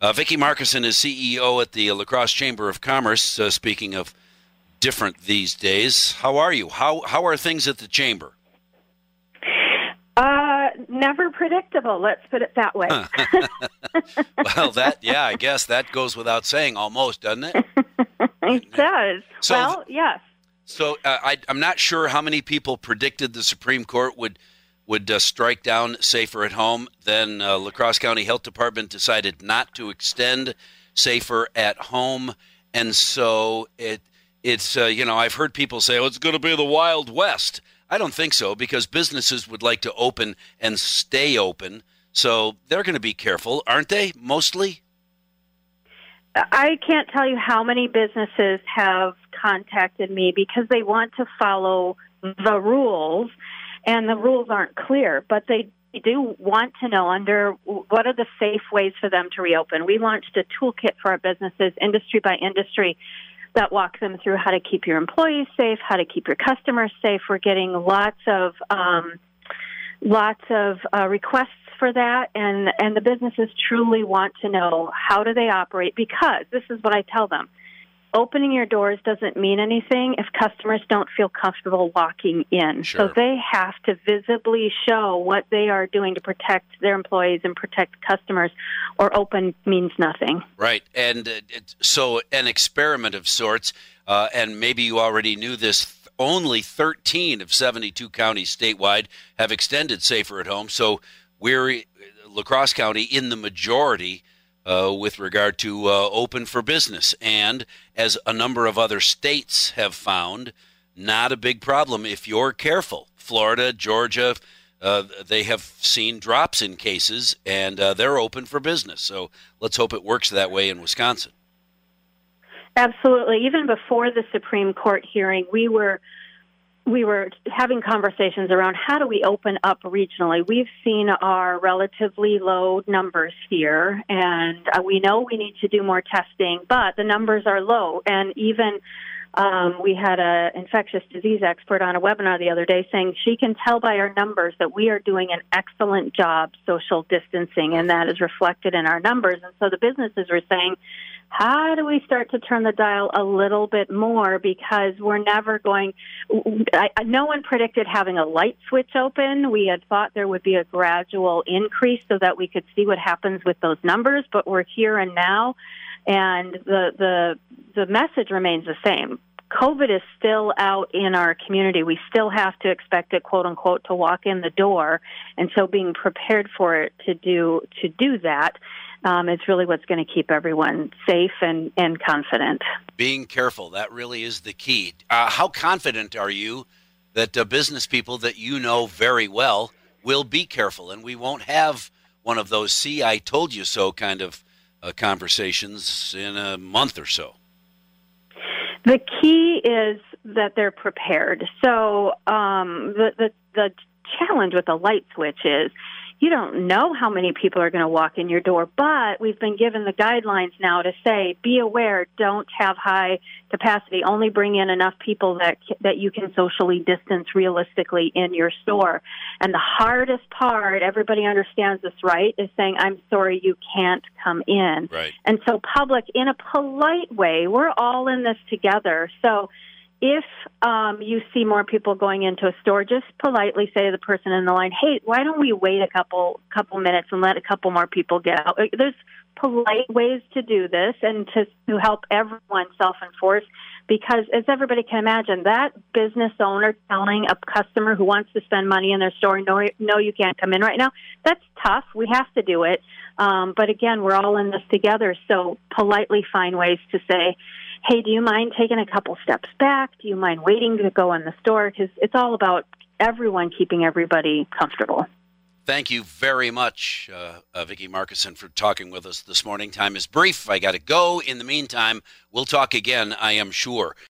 Uh, Vickie Markussan is CEO at the La Crosse Chamber of Commerce. Uh, speaking of different these days, how are you? How how are things at the chamber? Uh, never predictable. Let's put it that way. well, that yeah, I guess that goes without saying, almost, doesn't it? it does. So- well, yes. So uh, I, I'm not sure how many people predicted the Supreme Court would would uh, strike down safer at home. Then uh, La Crosse County Health Department decided not to extend safer at home, and so it it's uh, you know I've heard people say, "Oh, it's going to be the Wild West." I don't think so because businesses would like to open and stay open, so they're going to be careful, aren't they? Mostly. I can't tell you how many businesses have contacted me because they want to follow the rules, and the rules aren't clear, but they do want to know under what are the safe ways for them to reopen. We launched a toolkit for our businesses, industry by industry, that walks them through how to keep your employees safe, how to keep your customers safe. We're getting lots of um, lots of uh, requests for that, and and the businesses truly want to know how do they operate because this is what I tell them. Opening your doors doesn't mean anything if customers don't feel comfortable walking in. Sure. So they have to visibly show what they are doing to protect their employees and protect customers, or open means nothing. Right, and uh, it, so an experiment of sorts, uh, and maybe you already knew this. Only 13 of 72 counties statewide have extended Safer at Home, so we're La Crosse County in the majority uh, with regard to uh, open for business, and as a number of other states have found, not a big problem if you're careful. Florida, Georgia, uh, they have seen drops in cases, and uh, they're open for business. So let's hope it works that way in Wisconsin. Absolutely. Even before the Supreme Court hearing, we were we were having conversations around how do we open up regionally. We've seen our relatively low numbers here, and uh, we know we need to do more testing, but the numbers are low. And even um, we had an infectious disease expert on a webinar the other day saying she can tell by our numbers that we are doing an excellent job social distancing, and that is reflected in our numbers. And so the businesses were saying, how do we start to turn the dial a little bit more? Because we're never going I, no one predicted having a light switch open. We had thought there would be a gradual increase so that we could see what happens with those numbers but we're here and now and the the the message remains the same. COVID is still out in our community. We still have to expect it, quote unquote, to walk in the door, and so being prepared for it to do to do that um, is really what's going to keep everyone safe and, and confident. Being careful, that really is the key. Uh, how confident are you that uh, business people that you know very well will be careful and we won't have one of those see, I told you so kind of uh, conversations in a month or so? The key is that they're prepared. So um, the, the, the challenge with the light switch is you don't know how many people are going to walk in your door, but we've been given the guidelines now to say, be aware, don't have high capacity, only bring in enough people that that you can socially distance realistically in your store. And the hardest part, everybody understands this, right, is saying, I'm sorry, you can't come in. Right. And so public, in a polite way, we're all in this together. So if um, you see more people going into a store, just politely say to the person in the line, "Hey, why don't we wait a couple couple minutes and let a couple more people get out?" There's polite ways to do this and to to help everyone self enforce. Because as everybody can imagine, that business owner telling a customer who wants to spend money in their store, "No, no, you can't come in right now," that's tough. We have to do it. Um, but again, we're all in this together. So politely find ways to say hey, do you mind taking a couple steps back? Do you mind waiting to go in the store? Because it's all about everyone keeping everybody comfortable. Thank you very much, uh, uh, Vickie Markussan, for talking with us this morning. Time is brief. I got to go. In the meantime, we'll talk again, I am sure.